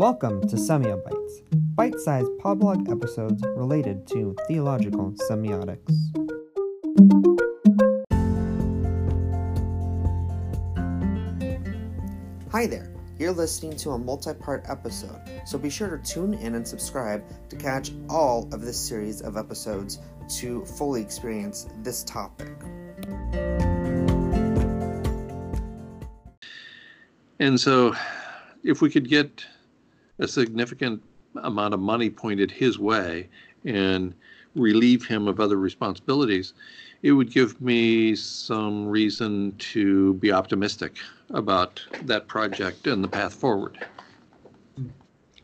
Welcome to Semio Bytes, bite sized podblog episodes related to theological semiotics. Hi there, you're listening to a multi part episode, so be sure to tune in and subscribe to catch all of this series of episodes to fully experience this topic. And so, if we could get a significant amount of money pointed his way and relieve him of other responsibilities, it would give me some reason to be optimistic about that project and the path forward.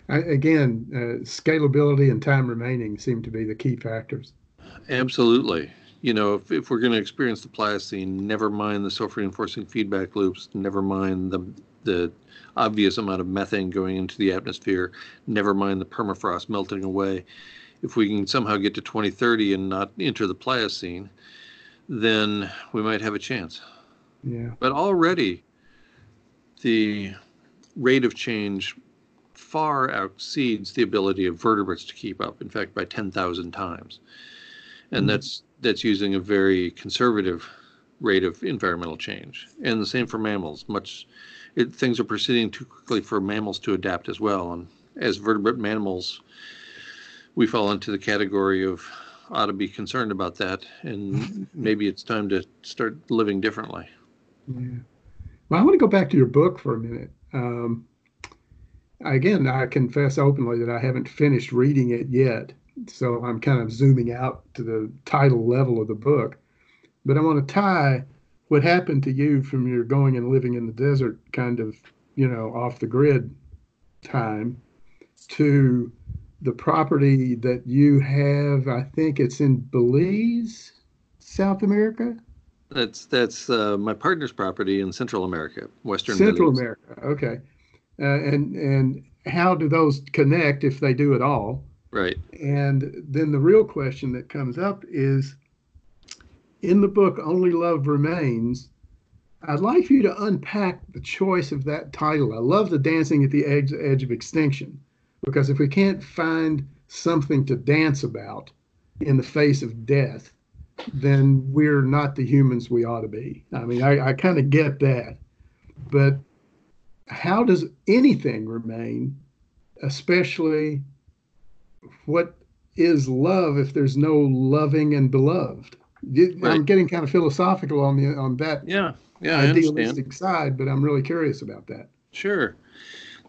I, again, uh, scalability and time remaining seem to be the key factors. Absolutely. You know, if, if we're going to experience the Pliocene, never mind the self-reinforcing feedback loops, never mind the the obvious amount of methane going into the atmosphere, never mind the permafrost melting away. If we can somehow get to 2030 and not enter the Pliocene, then we might have a chance. Yeah. But already, the rate of change far exceeds the ability of vertebrates to keep up. In fact, by 10,000 times, and mm-hmm. that's that's using a very conservative rate of environmental change. And the same for mammals. Much it, things are proceeding too quickly for mammals to adapt as well. And as vertebrate mammals, we fall into the category of ought to be concerned about that, and maybe it's time to start living differently. Yeah. Well, I want to go back to your book for a minute. Um, again, I confess openly that I haven't finished reading it yet, so I'm kind of zooming out to the title level of the book. But I want to tie what happened to you from your going and living in the desert kind of, you know, off the grid time to the property that you have, I think it's in Belize, South America. That's that's uh, my partner's property in Central America, Western Central Belize. America. Okay, uh, and and how do those connect if they do at all? Right. And then the real question that comes up is in the book Only Love Remains, I'd like you to unpack the choice of that title. I love the dancing at the edge, edge of extinction because if we can't find something to dance about in the face of death, then we're not the humans we ought to be. I mean, I, I kind of get that. But how does anything remain, especially what is love if there's no loving and beloved? Right. I'm getting kind of philosophical on the on that yeah yeah idealistic side, but I'm really curious about that. Sure.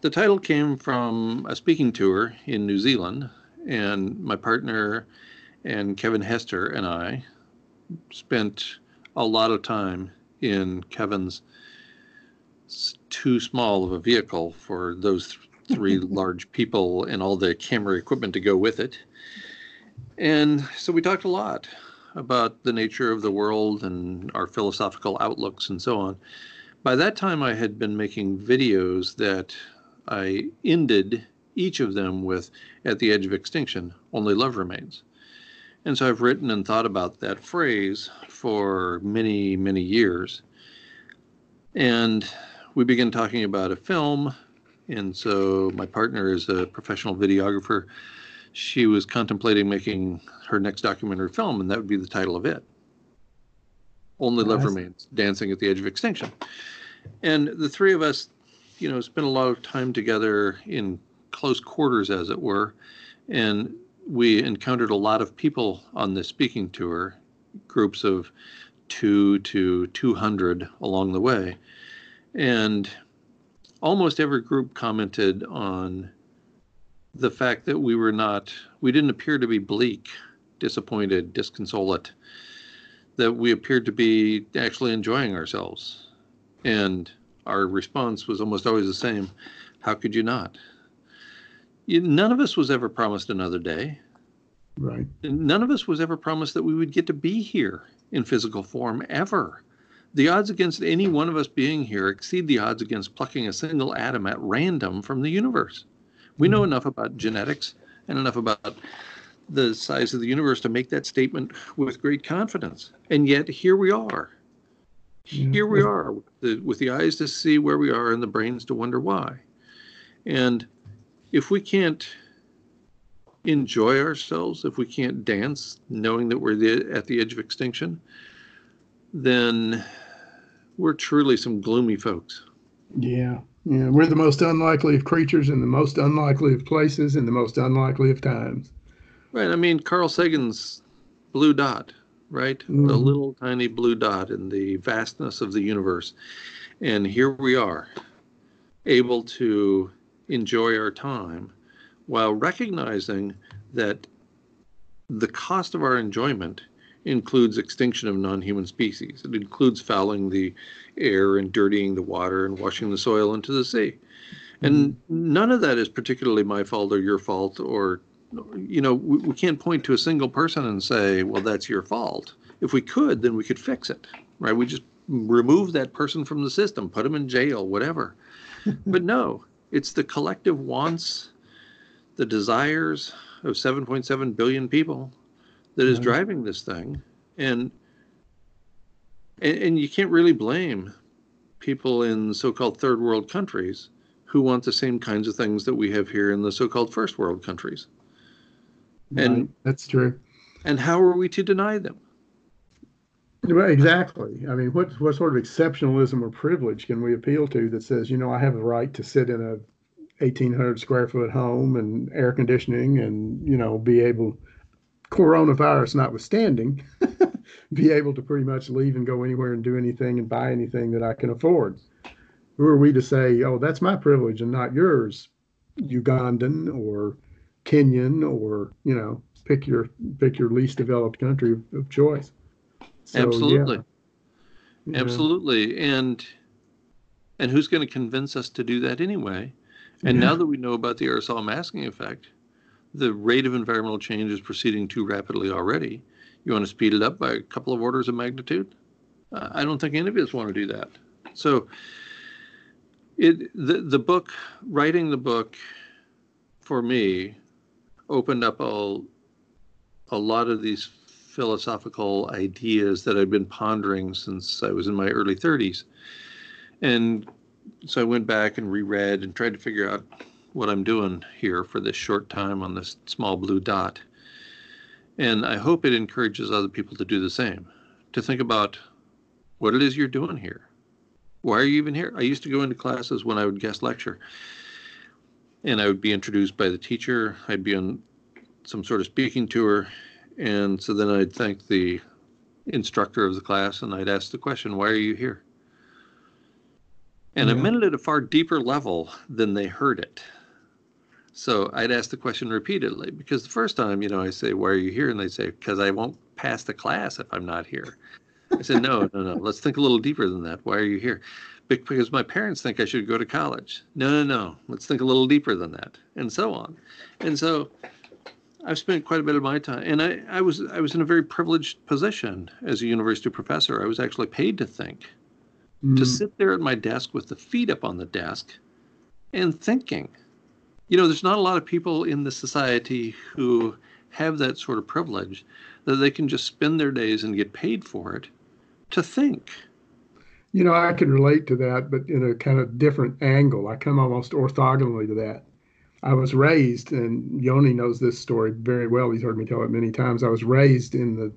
The title came from a speaking tour in New Zealand, and my partner and Kevin Hester and I spent a lot of time in Kevin's too small of a vehicle for those three large people and all the camera equipment to go with it. And so we talked a lot about the nature of the world and our philosophical outlooks and so on. By that time, I had been making videos that I ended each of them with At the Edge of Extinction, Only Love Remains. And so I've written and thought about that phrase for many, many years. And we began talking about a film. And so my partner is a professional videographer she was contemplating making her next documentary film, and that would be the title of it. Only Love Remains, Dancing at the Edge of Extinction. And the three of us, you know, spent a lot of time together in close quarters, as it were. And we encountered a lot of people on this speaking tour, groups of two to 200 along the way. And almost every group commented on the fact that we were not, we didn't appear to be bleak, disappointed, disconsolate, that we appeared to be actually enjoying ourselves. And our response was almost always the same how could you not? None of us was ever promised another day. Right. None of us was ever promised that we would get to be here in physical form ever. The odds against any one of us being here exceed the odds against plucking a single atom at random from the universe. We know hmm. enough about genetics and enough about the size of the universe to make that statement with great confidence. And yet here we are. Here we are with the, with the eyes to see where we are and the brains to wonder why. And if we can't enjoy ourselves, if we can't dance knowing that we're the, at the edge of extinction, then we're truly some gloomy folks. Yeah. Yeah. We're the most unlikely of creatures in the most unlikely of places in the most unlikely of times. Right. I mean, Carl Sagan's blue dot, right? Mm-hmm. The little tiny blue dot in the vastness of the universe. And here we are, able to enjoy our time while recognizing that the cost of our enjoyment includes extinction of non-human species. It includes fouling the air and dirtying the water and washing the soil into the sea. And mm-hmm. none of that is particularly my fault or your fault or you know, we, we can't point to a single person and say, well, that's your fault. If we could, then we could fix it, right? We just remove that person from the system, put them in jail, whatever. but no, it's the collective wants, the desires of 7.7 billion people that is driving this thing. And, and, and you can't really blame people in so-called third world countries who want the same kinds of things that we have here in the so-called first world countries. And right. that's true. And how are we to deny them? Well, exactly. I mean, what what sort of exceptionalism or privilege can we appeal to that says, you know, I have a right to sit in a 1,800 square foot home and air conditioning, and you know, be able, coronavirus notwithstanding, be able to pretty much leave and go anywhere and do anything and buy anything that I can afford. Who are we to say, oh, that's my privilege and not yours, Ugandan or Kenyan or you know, pick your pick your least developed country of, choice. So, Absolutely. Yeah. Absolutely. And and who's going to convince us to do that anyway? And yeah. now that we know about the aerosol masking effect, the rate of environmental change is proceeding too rapidly already. You want to speed it up by a couple of orders of magnitude? Uh, I don't think any of us want to do that. So, it the the book, writing the book, for me, opened up a a lot of these philosophical ideas that I'd been pondering since I was in my early 30s, and so I went back and reread and tried to figure out what I'm doing here for this short time on this small blue dot. And I hope it encourages other people to do the same, to think about what it is you're doing here. Why are you even here? I used to go into classes when I would guest lecture, and I would be introduced by the teacher. I'd be on some sort of speaking tour, and so then I'd thank the instructor of the class and I'd ask the question, Why are you here? And yeah. I meant it at a far deeper level than they heard it. So I'd ask the question repeatedly because the first time, you know, I say, Why are you here? And they say, Because I won't pass the class if I'm not here. I said, No, no, no. Let's think a little deeper than that. Why are you here? Because my parents think I should go to college. No, no, no. Let's think a little deeper than that. And so on. And so I've spent quite a bit of my time, and I, I was I was in a very privileged position as a university professor. I was actually paid to think mm. to sit there at my desk with the feet up on the desk and thinking. You know, there's not a lot of people in the society who have that sort of privilege that they can just spend their days and get paid for it to think. You know, I can relate to that, but in a kind of different angle. I come almost orthogonally to that. I was raised, and Yoni knows this story very well. He's heard me tell it many times. I was raised in the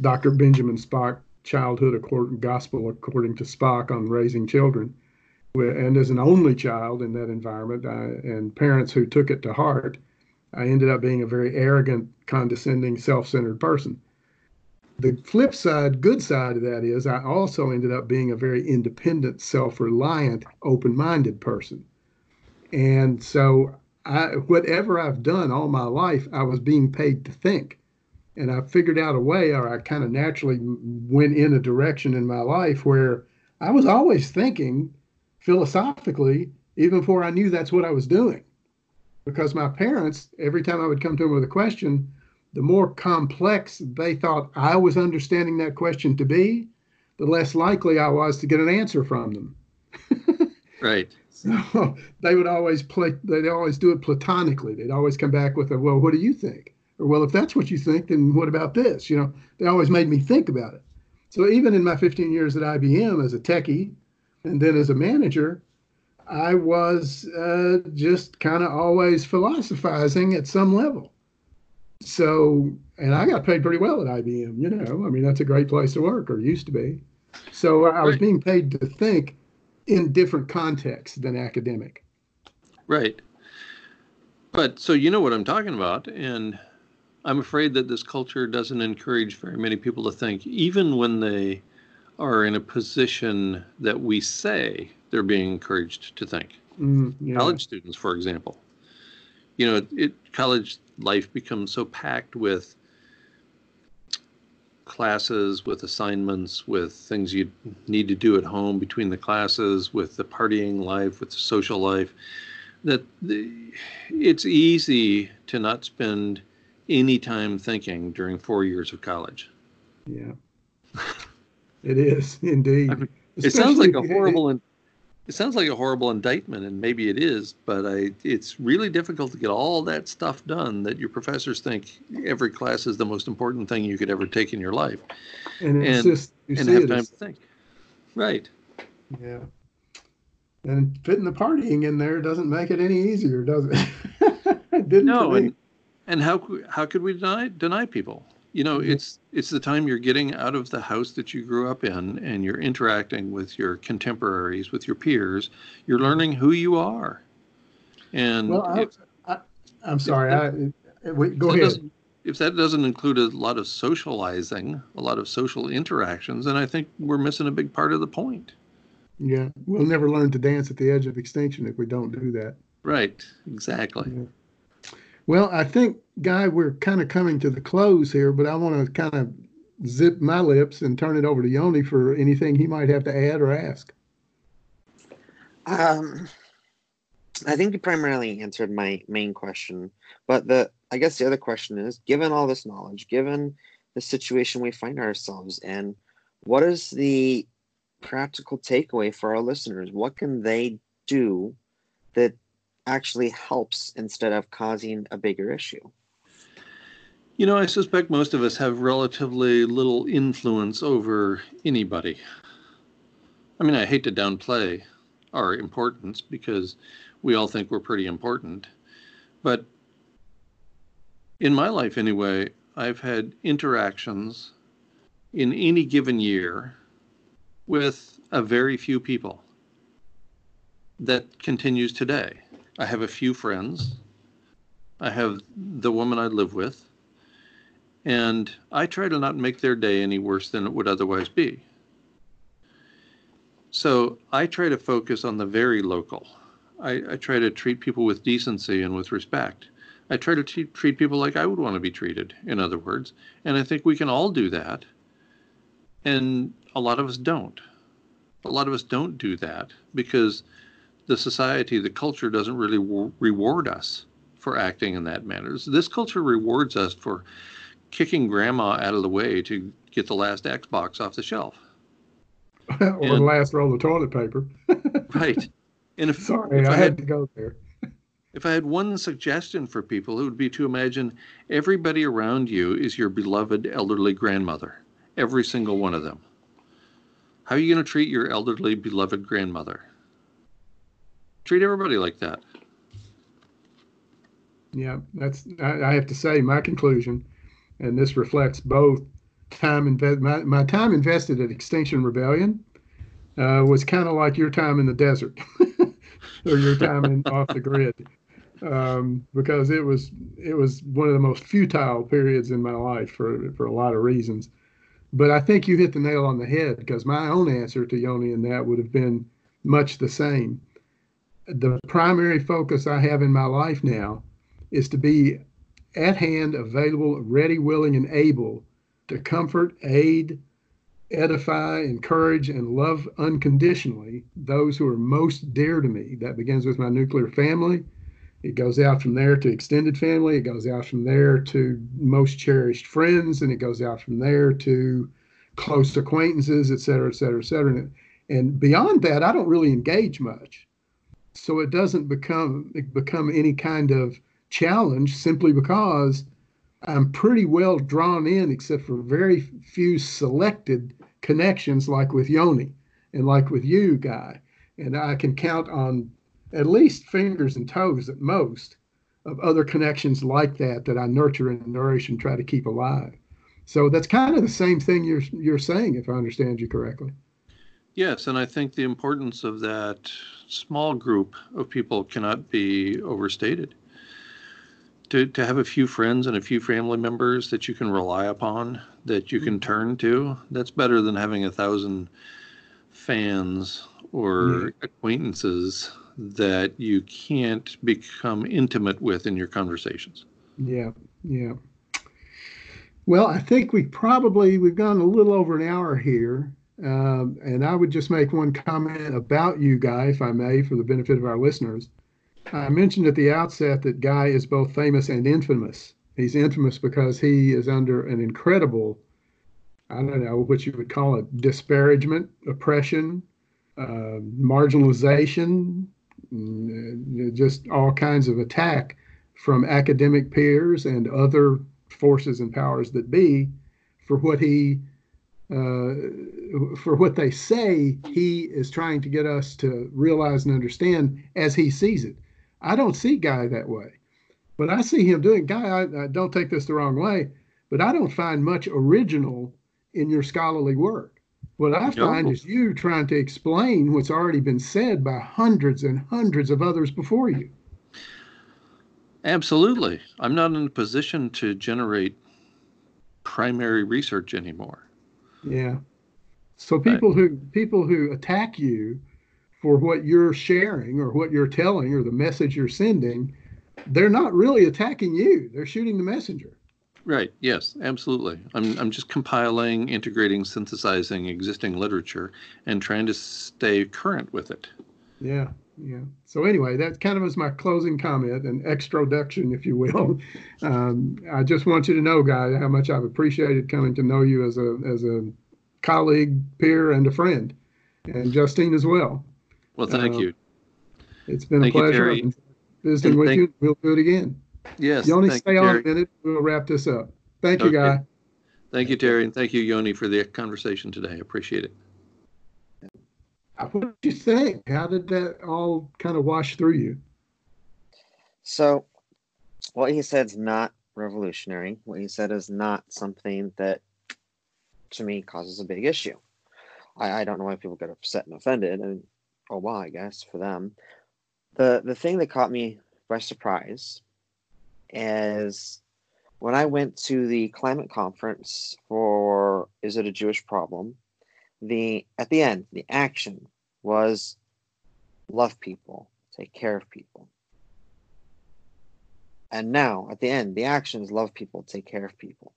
Dr. Benjamin Spock childhood according, gospel according to Spock on raising children. And as an only child in that environment I, and parents who took it to heart, I ended up being a very arrogant, condescending, self centered person. The flip side, good side of that is I also ended up being a very independent, self reliant, open minded person. And so, I, whatever I've done all my life, I was being paid to think and I figured out a way, or I kind of naturally went in a direction in my life where I was always thinking philosophically, even before I knew that's what I was doing. Because my parents, every time I would come to them with a question, the more complex they thought I was understanding that question to be, the less likely I was to get an answer from them. right. So they would always play, they'd always do it platonically. They'd always come back with a, well, what do you think? Or, well, if that's what you think, then what about this? You know, they always made me think about it. So even in my 15 years at IBM as a techie and then as a manager, I was uh, just kind of always philosophizing at some level. So, and I got paid pretty well at IBM, you know, I mean, that's a great place to work or used to be. So I was Right. being paid to think in different contexts than academic. Right. But so you know what I'm talking about. And I'm afraid that this culture doesn't encourage very many people to think, even when they are in a position that we say they're being encouraged to think. Mm, yeah. College students, for example. You know, it, college life becomes so packed with classes, with assignments, with things you need to do at home between the classes, with the partying life, with the social life, that the, it's easy to not spend any time thinking during four years of college. Yeah. It is indeed. I mean, It sounds like a horrible, in- it sounds like a horrible indictment, and maybe it is. But I, it's really difficult to get all that stuff done that your professors think every class is the most important thing you could ever take in your life, and it's and- just you and see have it time as, to think. Right. yeah. And fitting the partying in there doesn't make it any easier, does it? it didn't No, and and how how could we deny deny people? You know, mm-hmm. it's it's the time you're getting out of the house that you grew up in, and you're interacting with your contemporaries, with your peers. You're mm-hmm. learning who you are, and Well, I, if, I, I'm sorry. I, uh, wait, go ahead. if that doesn't include a lot of socializing, a lot of social interactions, then I think we're missing a big part of the point. Yeah, we'll never learn to dance at the edge of extinction if we don't do that. Right. Exactly. Well, I think, Guy, we're kind of coming to the close here, but I want to kind of zip my lips and turn it over to Yoni for anything he might have to add or ask. Um, I think you primarily answered my main question, but the I guess the other question is: given all this knowledge, given the situation we find ourselves in, what is the practical takeaway for our listeners? What can they do that actually helps instead of causing a bigger issue? You know, I suspect most of us have relatively little influence over anybody. I mean, I hate to downplay our importance because we all think we're pretty important. But in my life, anyway, I've had interactions in any given year with a very few people. That continues today. I have a few friends. I have the woman I live with and I try to not make their day any worse than it would otherwise be. So I try to focus on the very local. I, I try to treat people with decency and with respect. I try to t- treat people like I would want to be treated, in other words. And I think we can all do that. And a lot of us don't. A lot of us don't do that because the society, the culture doesn't really w- reward us for acting in that manner. This culture rewards us for kicking grandma out of the way to get the last Xbox off the shelf. or the last roll of toilet paper. Right. And if, Sorry, if I I had had to go there. if I had one suggestion for people, it would be to imagine everybody around you is your beloved elderly grandmother. Every single one of them. How are you going to treat your elderly beloved grandmother? Treat everybody like that. Yeah, that's I, have to say my conclusion, and this reflects both time invest my, my time invested at Extinction Rebellion uh, was kind of like your time in the desert or your time in off the grid um, because it was it was one of the most futile periods in my life for for a lot of reasons. But I think you hit the nail on the head because my own answer to Yoni and that would have been much the same. The primary focus I have in my life now is to be at hand, available, ready, willing, and able to comfort, aid, edify, encourage, and love unconditionally those who are most dear to me. That begins with my nuclear family. It goes out from there to extended family. It goes out from there to most cherished friends, and it goes out from there to close acquaintances, et cetera, et cetera, et cetera. And, and beyond that, I don't really engage much. So it doesn't become become any kind of challenge simply because I'm pretty well drawn in, except for very few selected connections, like with Yoni and like with you, Guy. And I can count on at least fingers and toes at most of other connections like that that I nurture and nourish and try to keep alive. So that's kind of the same thing you're you're saying, if I understand you correctly. Yes, and I think the importance of that small group of people cannot be overstated. To, to have a few friends and a few family members that you can rely upon, that you can mm-hmm. turn to, that's better than having a thousand fans or mm-hmm. acquaintances that you can't become intimate with in your conversations. Yeah, yeah. Well, I think we probably we've gone a little over an hour here, um, and I would just make one comment about you, Guy, if I may, for the benefit of our listeners. I mentioned at the outset that Guy is both famous and infamous. He's infamous because he is under an incredible, I don't know what you would call it, disparagement, oppression, uh, marginalization, mm, just all kinds of attack from academic peers and other forces and powers that be for what he uh, for what they say he is trying to get us to realize and understand as he sees it. I don't see Guy that way, but I see him doing. Guy, I, I don't take this the wrong way, but I don't find much original in your scholarly work. What I find is you trying to explain what's already been said by hundreds and hundreds of others before you. Absolutely. I'm not in a position to generate primary research anymore. Yeah. So people right. who people who attack you for what you're sharing or what you're telling or the message you're sending, they're not really attacking you. They're shooting the messenger. Right. Yes, absolutely. I'm I'm just compiling, integrating, synthesizing existing literature and trying to stay current with it. Yeah. Yeah. So anyway, that kind of is my closing comment and extroduction, if you will. Um, I just want you to know, guy, how much I've appreciated coming to know you as a as a colleague, peer, and a friend, and Justine as well. Well, thank uh, you. It's been thank a pleasure you, visiting and with thank, you. We'll do it again. Yes. Yoni, stay you, on a minute. We'll wrap this up. Thank you, guy. Thank you, Terry, and thank you, Yoni, for the conversation today. I appreciate it. What did you think? How did that all kind of wash through you? So, what he said is not revolutionary. What he said is not something that, to me, causes a big issue. I, I don't know why people get upset and offended, and oh well, I guess for them. The the thing that caught me by surprise is when I went to the climate conference for Is It a Jewish Problem? The at the end, the action was love people, take care of people. And now at the end, the action is love people, take care of people.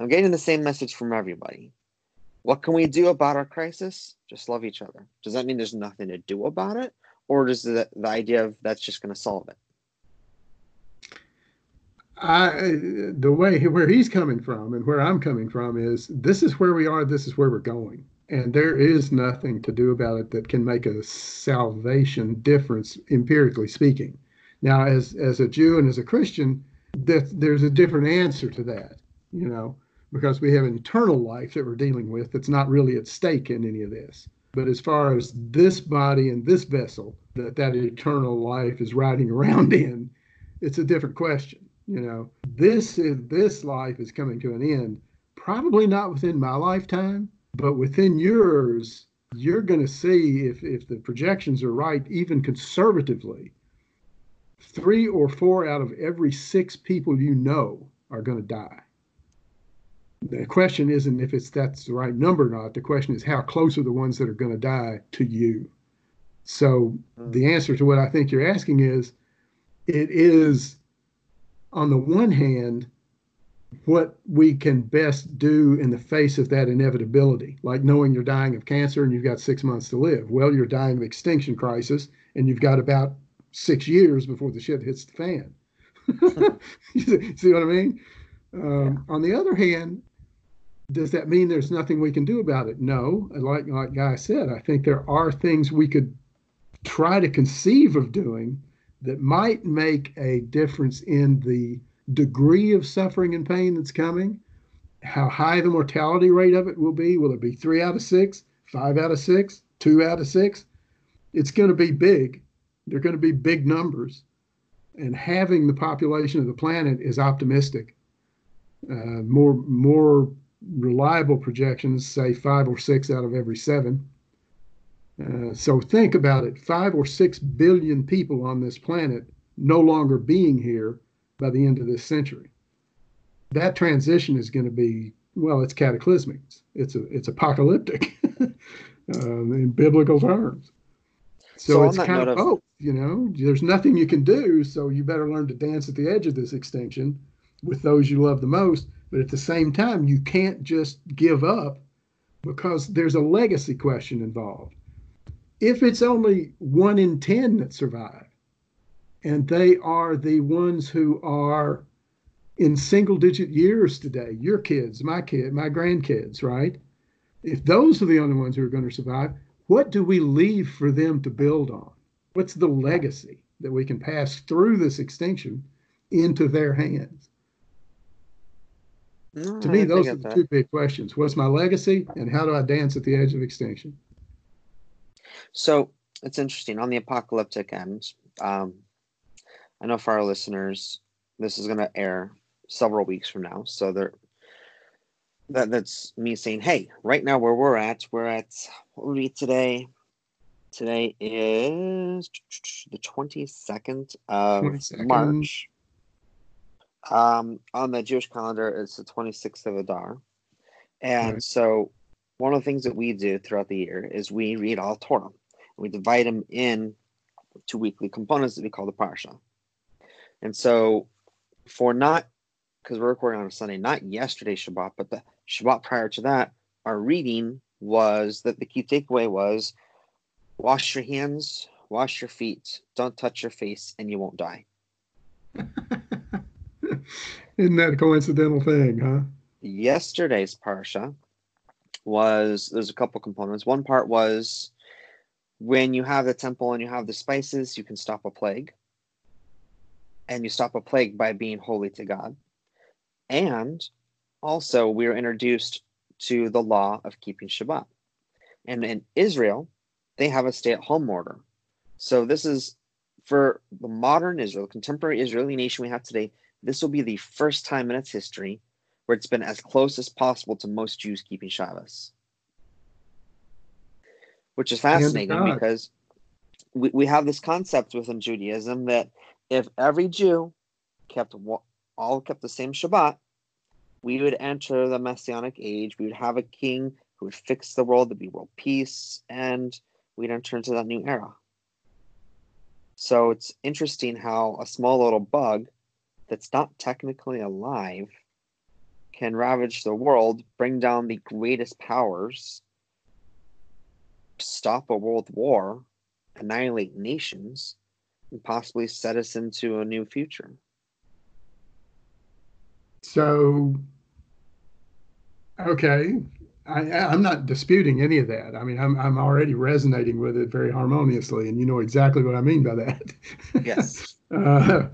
I'm getting the same message from everybody. What can we do about our crisis? Just love each other. Does that mean there's nothing to do about it? Or does the, the idea of that's just going to solve it? I, the way where he's coming from and where I'm coming from is this is where we are, this is where we're going. And there is nothing to do about it that can make a salvation difference, empirically speaking. Now, as, as a Jew and as a Christian, that there's a different answer to that, you know, because we have an eternal life that we're dealing with that's not really at stake in any of this. But as far as this body and this vessel that that eternal life is riding around in, it's a different question you know this is this life is coming to an end probably not within my lifetime but within yours you're going to see if if the projections are right even conservatively three or four out of every six people you know are going to die the question isn't if it's that's the right number or not the question is how close are the ones that are going to die to you so hmm. the answer to what i think you're asking is it is on the one hand, what we can best do in the face of that inevitability, like knowing you're dying of cancer and you've got six months to live. Well, you're dying of extinction crisis and you've got about six years before the shit hits the fan. see what I mean? Um, yeah. On the other hand, does that mean there's nothing we can do about it? No. Like like Guy said, I think there are things we could try to conceive of doing that might make a difference in the degree of suffering and pain that's coming, how high the mortality rate of it will be. Will it be three out of six, five out of six, two out of six? it's going to be big. They're going to be big numbers. And having the population of the planet is optimistic. Uh, more more reliable projections say five or six out of every seven. Uh, so think about it: five or six billion people on this planet no longer being here by the end of this century. That transition is going to be well, it's cataclysmic. It's a it's apocalyptic um, in biblical terms. So, so it's kind of, of both. You know, there's nothing you can do, so you better learn to dance at the edge of this extinction with those you love the most. But at the same time, you can't just give up because there's a legacy question involved. If it's only one in 10 that survive, and they are the ones who are in single digit years today, your kids, my kid, my grandkids, right? If those are the only ones who are going to survive, what do we leave for them to build on? What's the legacy that we can pass through this extinction into their hands? No, to me, those are the that. two big questions. What's my legacy, and how do I dance at the edge of extinction? So it's interesting on the apocalyptic end. Um, I know for our listeners, this is going to air several weeks from now, so they're that that's me saying, hey, right now where we're at, we're at what would be today? Today is the twenty second of 22nd. March. Um, on the Jewish calendar, it's the twenty sixth of Adar, and right. so one of the things that we do throughout the year is we read all Torah. And we divide them in to weekly components that we call the parsha. And so, for not because we're recording on a Sunday, not yesterday Shabbat, but the Shabbat prior to that, our reading was that the key takeaway was wash your hands, wash your feet, don't touch your face, and you won't die. Isn't that a coincidental thing, huh? Yesterday's Parsha was there's a couple components. One part was when you have the temple and you have the spices, you can stop a plague. And you stop a plague by being holy to God. And also, we are introduced to the law of keeping Shabbat. And in Israel, they have a stay at home order. So, this is for the modern Israel, contemporary Israeli nation we have today, this will be the first time in its history where it's been as close as possible to most Jews keeping Shabbos. Which is fascinating because we, we have this concept within Judaism that if every Jew kept all kept the same Shabbat, we would enter the Messianic age. We would have a king who would fix the world, there'd be world peace, and we'd enter into that new era. So it's interesting how a small little bug that's not technically alive can ravage the world, bring down the greatest powers, stop a world war, annihilate nations, and possibly set us into a new future. So, okay, I, am not disputing any of that. I mean, I'm, I'm already resonating with it very harmoniously, and you know exactly what I mean by that. Yes. uh,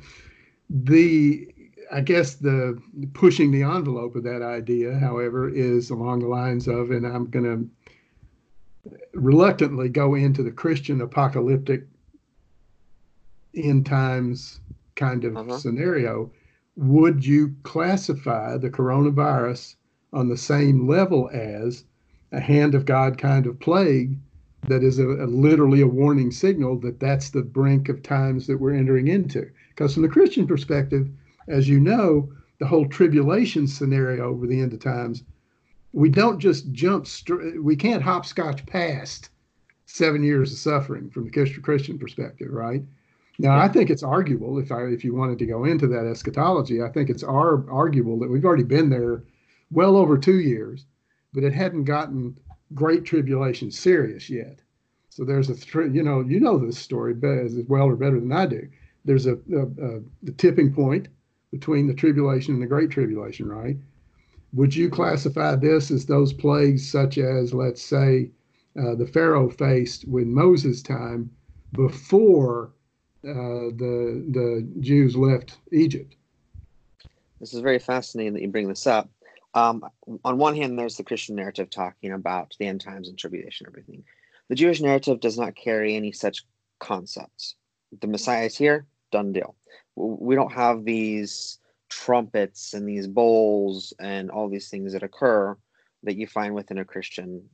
the I guess the pushing the envelope of that idea, however, is along the lines of, and I'm going to reluctantly go into the Christian apocalyptic end times kind of uh-huh. scenario would you classify the coronavirus on the same level as a hand of God kind of plague that is a, a, literally a warning signal that that's the brink of times that we're entering into? Because from the Christian perspective, as you know, the whole tribulation scenario over the end of times, we don't just jump, str- we can't hopscotch past seven years of suffering from the Christian perspective, right? Now, I think it's arguable if I if you wanted to go into that eschatology, I think it's ar- arguable that we've already been there well over two years, but it hadn't gotten great tribulation serious yet. So there's a you know you know this story as well or better than I do. There's a, a, a the tipping point between the tribulation and the great tribulation, right? Would you classify this as those plagues such as let's say uh, the Pharaoh faced when Moses' time before uh, the the Jews left Egypt. This is very fascinating that you bring this up. Um, on one hand, there's the Christian narrative talking about the end times and tribulation, and everything. The Jewish narrative does not carry any such concepts. The Messiah is here, done deal. We don't have these trumpets and these bowls and all these things that occur that you find within a Christian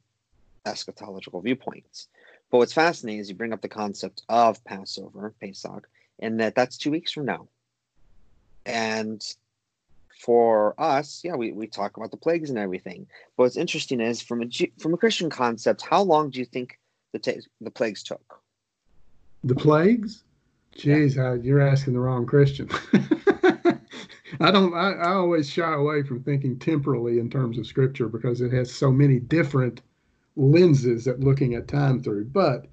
eschatological viewpoints. But what's fascinating is you bring up the concept of Passover, Pesach, and that that's two weeks from now. And for us, yeah, we, we talk about the plagues and everything. But what's interesting is from a from a Christian concept, how long do you think the t- the plagues took? The plagues? Jeez, yeah. you're asking the wrong Christian. I don't. I, I always shy away from thinking temporally in terms of Scripture because it has so many different lenses at looking at time through. But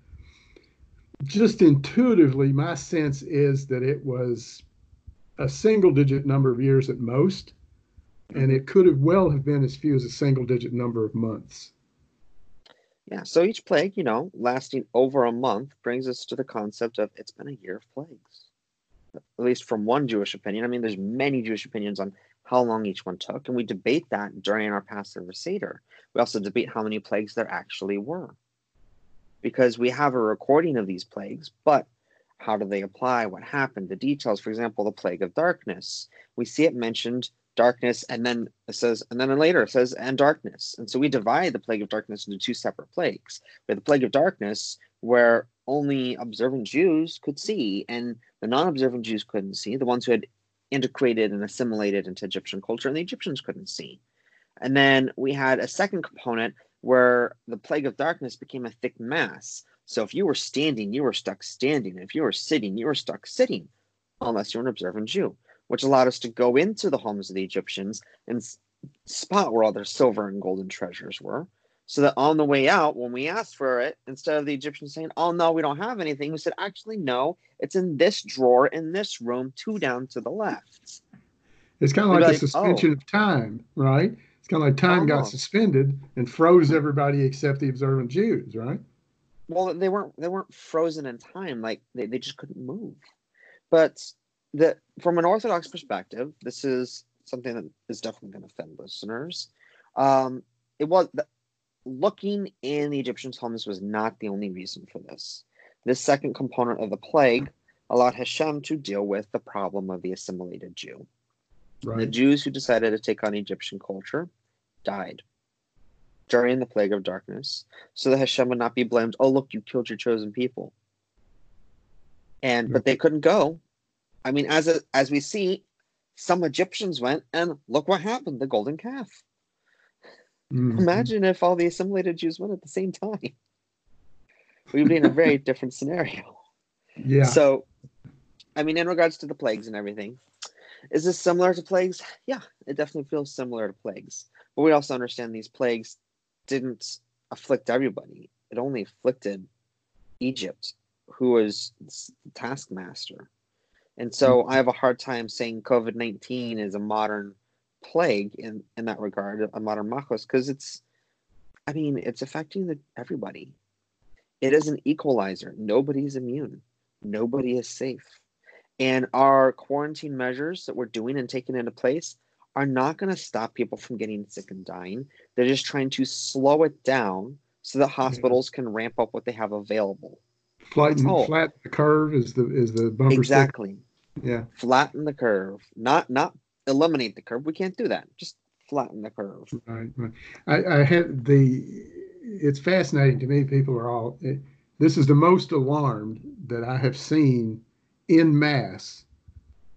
just intuitively, my sense is that it was a single digit number of years at most, and mm-hmm. it could have well have been as few as a single digit number of months. Yeah, so each plague, you know, lasting over a month brings us to the concept of it's been a year of plagues. At least from one Jewish opinion. I mean, there's many Jewish opinions on how long each one took, and we debate that during our Passover Seder. We also debate how many plagues there actually were. Because we have a recording of these plagues, but how do they apply? What happened? The details, for example, the plague of darkness. We see it mentioned darkness, and then it says, and then later it says, and darkness. And so we divide the plague of darkness into two separate plagues. We have the plague of darkness, where only observant Jews could see, and the non observant Jews couldn't see, the ones who had integrated and assimilated into Egyptian culture, and the Egyptians couldn't see. And then we had a second component where the plague of darkness became a thick mass. So if you were standing, you were stuck standing. If you were sitting, you were stuck sitting, unless you're an observant Jew, which allowed us to go into the homes of the Egyptians and spot where all their silver and golden treasures were. So that on the way out, when we asked for it, instead of the Egyptians saying, Oh, no, we don't have anything, we said, Actually, no, it's in this drawer in this room, two down to the left. It's kind of like, like a suspension oh. of time, right? It's kind of like time got uh-huh. suspended and froze everybody except the observant Jews, right? Well, they weren't they weren't frozen in time, like they, they just couldn't move. But the from an Orthodox perspective, this is something that is definitely going to offend listeners. Um, it was the, looking in the Egyptians' homes was not the only reason for this. This second component of the plague allowed Hashem to deal with the problem of the assimilated Jew. Right. The Jews who decided to take on Egyptian culture died during the plague of darkness, so that Hashem would not be blamed. Oh, look, you killed your chosen people. And but they couldn't go. I mean, as a, as we see, some Egyptians went, and look what happened: the golden calf. Mm-hmm. Imagine if all the assimilated Jews went at the same time. We'd be in a very different scenario. Yeah. So, I mean, in regards to the plagues and everything, is this similar to plagues? Yeah, it definitely feels similar to plagues. But we also understand these plagues didn't afflict everybody. It only afflicted Egypt, who was the taskmaster. And so mm-hmm. I have a hard time saying COVID 19 is a modern plague in, in that regard, a modern machos, because it's, I mean, it's affecting the, everybody. It is an equalizer. Nobody's immune. Nobody is safe. And our quarantine measures that we're doing and taking into place are not going to stop people from getting sick and dying. They're just trying to slow it down so that hospitals can ramp up what they have available. Flatten, flatten the curve is the is the bumper exactly. Stick. Yeah, flatten the curve, not not eliminate the curve. We can't do that. Just flatten the curve. Right, right. I, I had the. It's fascinating to me. People are all. It, this is the most alarmed that I have seen in mass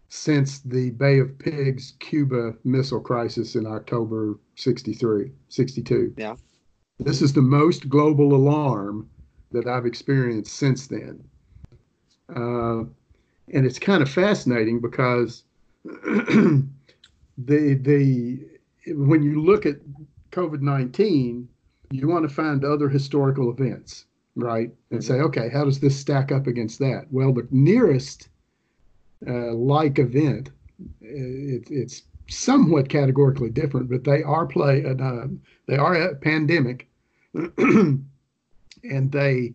since the Bay of Pigs Cuba missile crisis in October 63, 62. Yeah. This is the most global alarm that I've experienced since then. Uh, and it's kind of fascinating because the the when you look at COVID nineteen, you want to find other historical events, right? And mm-hmm. say, okay, how does this stack up against that? Well, the nearest uh, like event, it, it's somewhat categorically different, but they are play uh, they are a pandemic, and they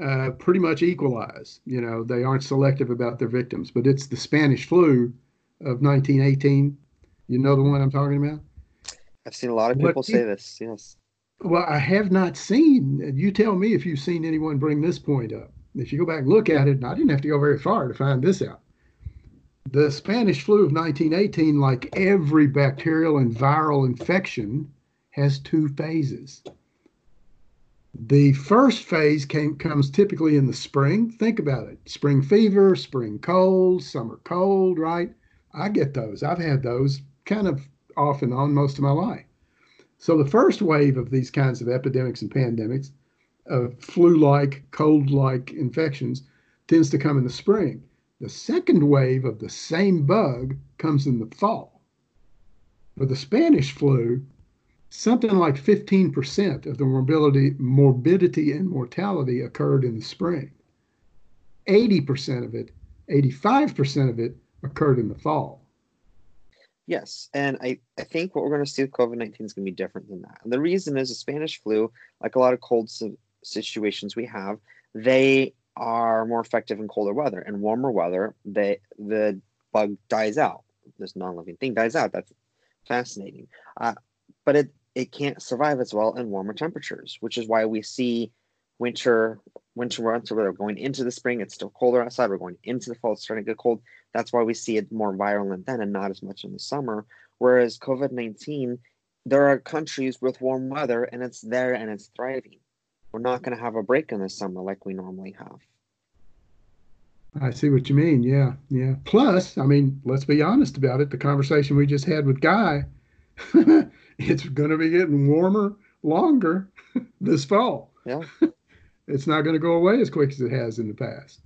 uh, pretty much equalize. You know, they aren't selective about their victims, but it's the Spanish flu of 1918. You know the one I'm talking about? I've seen a lot of people say this. Yes. Well, I have not seen. You tell me if you've seen anyone bring this point up. If you go back and look at it, and I didn't have to go very far to find this out. The Spanish flu of 1918, like every bacterial and viral infection, has two phases. The first phase came, comes typically in the spring. Think about it spring fever, spring cold, summer cold, right? I get those. I've had those kind of off and on most of my life. So the first wave of these kinds of epidemics and pandemics, of flu-like, cold-like infections, tends to come in the spring. The second wave of the same bug comes in the fall. For the Spanish flu, something like 15% of the morbidity, morbidity and mortality occurred in the spring. 80% of it, 85% of it occurred in the fall. Yes, and I, I think what we're going to see with COVID 19 is going to be different than that. And the reason is the Spanish flu, like a lot of cold situations we have, they are more effective in colder weather. and warmer weather, they, the bug dies out. This non living thing dies out. That's fascinating. Uh, but it, it can't survive as well in warmer temperatures, which is why we see winter winter months where we're going into the spring, it's still colder outside. We're going into the fall, it's starting to get cold. That's why we see it more virulent then and not as much in the summer. Whereas COVID 19, there are countries with warm weather and it's there and it's thriving. We're not going to have a break in the summer like we normally have. I see what you mean. Yeah. Yeah. Plus, I mean, let's be honest about it. The conversation we just had with Guy it's going to be getting warmer longer this fall. Yeah. it's not going to go away as quick as it has in the past.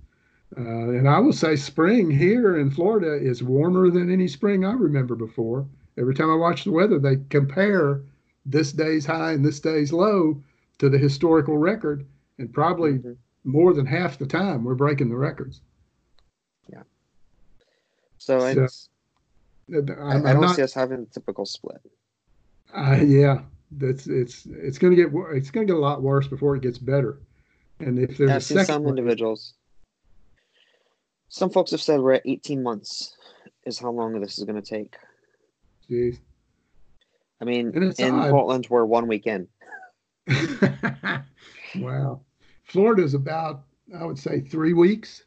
Uh, and I will say, spring here in Florida is warmer than any spring I remember before. Every time I watch the weather, they compare this day's high and this day's low to the historical record, and probably mm-hmm. more than half the time we're breaking the records. Yeah. So, so it's, I, I, don't not, see us having a typical split. Uh, yeah, that's it's it's going to get it's going to get a lot worse before it gets better. And if there's I've seen some one, individuals, some folks have said we're at 18 months is how long this is going to take. Jeez. I mean, in odd. Portland, we're one week in. wow. Florida's about, I would say, three weeks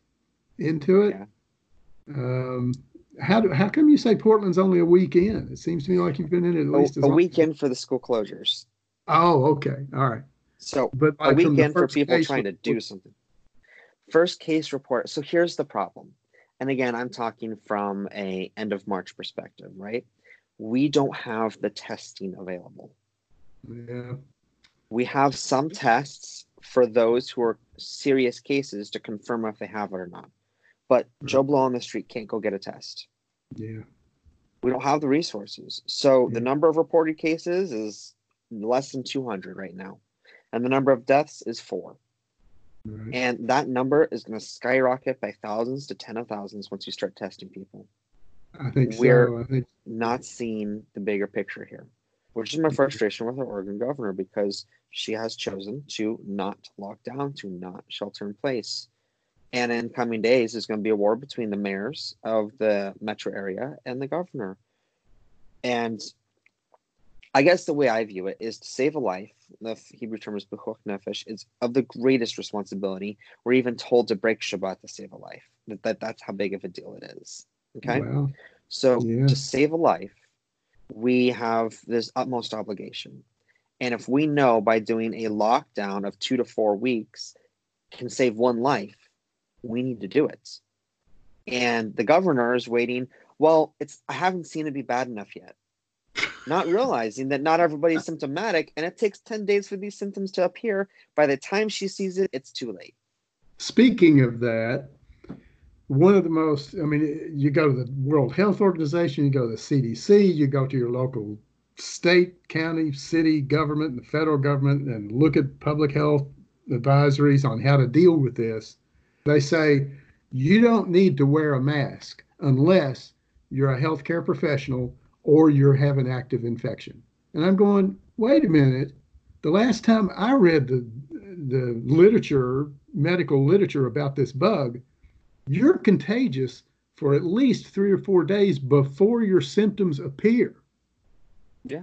into it. Yeah. Um, how do how come you say Portland's only a weekend? It seems to me like you've been in it at least a, a weekend for the school closures. Oh, okay, all right. So, but like a weekend for people trying to do something. First case report. So here's the problem, and again, I'm talking from a end of March perspective, right? We don't have the testing available. Yeah. We have some tests for those who are serious cases to confirm if they have it or not. But hmm. Joe Blow on the street can't go get a test. Yeah. We don't have the resources. So yeah. the number of reported cases is less than 200 right now. And the number of deaths is four. Right. And that number is going to skyrocket by thousands to ten of thousands once you start testing people. I think we're so. I think... not seeing the bigger picture here, which is my frustration with our Oregon governor because she has chosen to not lock down, to not shelter in place. And in coming days, there's going to be a war between the mayors of the metro area and the governor. And I guess the way I view it is to save a life. The Hebrew term is pikuach nefesh. Is of the greatest responsibility. We're even told to break Shabbat to save a life. That, that that's how big of a deal it is. Okay. Wow. So yeah. to save a life, we have this utmost obligation. And if we know by doing a lockdown of two to four weeks can save one life, we need to do it. And the governor is waiting. Well, it's I haven't seen it be bad enough yet. Not realizing that not everybody's symptomatic, and it takes 10 days for these symptoms to appear. By the time she sees it, it's too late. Speaking of that, one of the most, I mean, you go to the World Health Organization, you go to the CDC, you go to your local state, county, city government, and the federal government, and look at public health advisories on how to deal with this. They say you don't need to wear a mask unless you're a healthcare professional or you have an active infection. And I'm going, wait a minute. The last time I read the the literature, medical literature about this bug, you're contagious for at least three or four days before your symptoms appear. Yeah.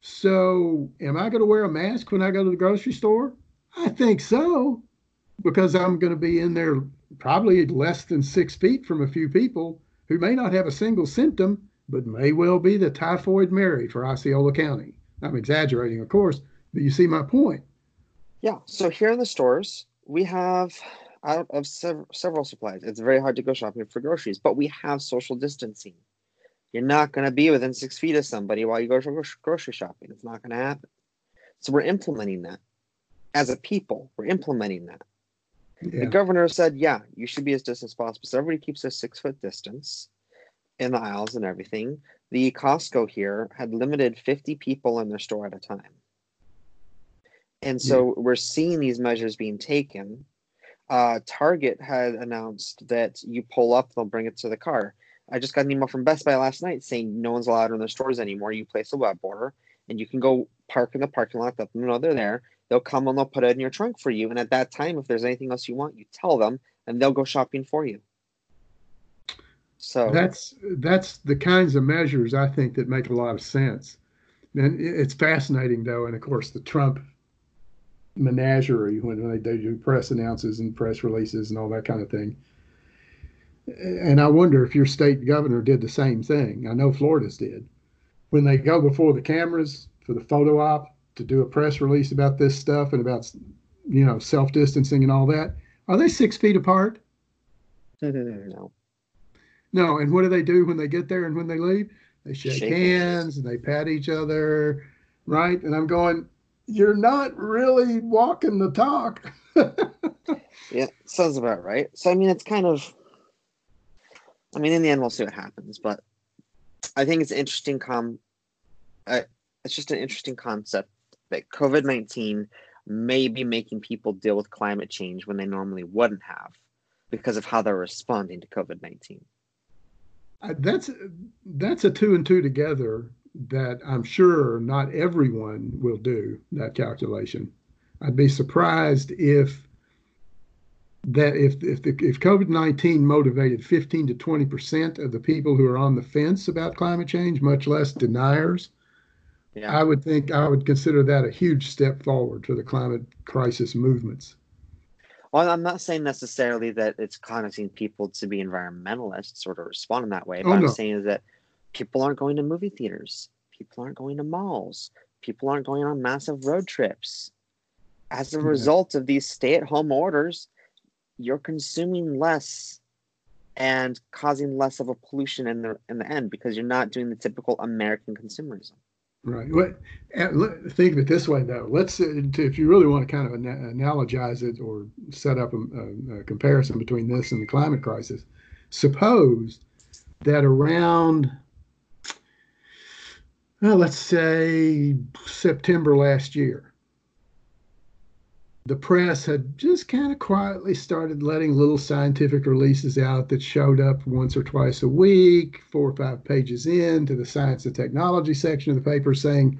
So, am I going to wear a mask when I go to the grocery store? I think so, because I'm going to be in there probably less than six feet from a few people who may not have a single symptom, but may well be the typhoid Mary for Osceola County. I'm exaggerating, of course, but you see my point. Yeah. So here in the stores, we have out of sev- several supplies. It's very hard to go shopping for groceries, but we have social distancing. You're not going to be within six feet of somebody while you go grocery shopping. It's not going to happen. So we're implementing that as a people. We're implementing that. Yeah. The governor said, yeah, you should be as distant as possible. So everybody keeps a six foot distance in the aisles and everything. The Costco here had limited 50 people in their store at a time. And so yeah. we're seeing these measures being taken. Uh, Target had announced that you pull up, they'll bring it to the car. I just got an email from Best Buy last night saying no one's allowed in their stores anymore. You place a web order and you can go park in the parking lot, let them know they're there. They'll come and they'll put it in your trunk for you. And at that time, if there's anything else you want, you tell them and they'll go shopping for you. So that's that's the kinds of measures I think that make a lot of sense. And it's fascinating though, and of course the Trump menagerie when they do press announces and press releases and all that kind of thing. And I wonder if your state governor did the same thing. I know Florida's did. When they go before the cameras for the photo op to do a press release about this stuff and about you know self distancing and all that, are they six feet apart? No. No. And what do they do when they get there and when they leave? They shake, shake hands and they pat each other, right? And I'm going, you're not really walking the talk. yeah, sounds about right. So I mean, it's kind of. I mean, in the end, we'll see what happens, but I think it's interesting. Com, uh, it's just an interesting concept that COVID nineteen may be making people deal with climate change when they normally wouldn't have, because of how they're responding to COVID nineteen. Uh, that's that's a two and two together that I'm sure not everyone will do that calculation. I'd be surprised if that if if the, if COVID nineteen motivated fifteen to twenty percent of the people who are on the fence about climate change, much less deniers, yeah. I would think I would consider that a huge step forward for the climate crisis movements. Well, I'm not saying necessarily that it's causing people to be environmentalists or to respond in that way, oh, but oh, I'm saying is that people aren't going to movie theaters. People aren't going to malls. People aren't going on massive road trips. As a yeah. result of these stay at home orders, you're consuming less and causing less of a pollution in the in the end because you're not doing the typical American consumerism. Right. Think of it this way, though. Let's, uh, if you really want to kind of analogize it or set up a, a comparison between this and the climate crisis, suppose that around well, let's say September last year, the press had just kind of quietly started letting little scientific releases out that showed up once or twice a week, four or five pages into the science and technology section of the paper saying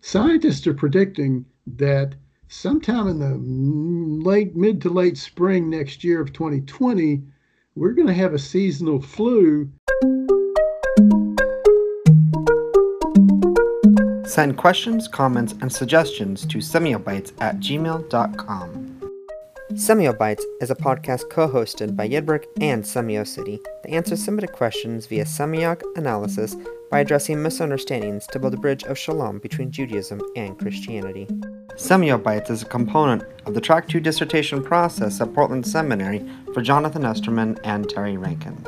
scientists are predicting that sometime in the late mid to late spring next year of 2020 we're going to have a seasonal flu Send questions, comments, and suggestions to semiobytes at gmail.com. Semio Bytes is a podcast co hosted by Yidbrick and SemioCity that answers Semitic questions via semiog analysis by addressing misunderstandings to build a bridge of shalom between Judaism and Christianity. Semio Bytes is a component of the Track 2 dissertation process at Portland Seminary for Jonathan Esterman and Terry Rankin.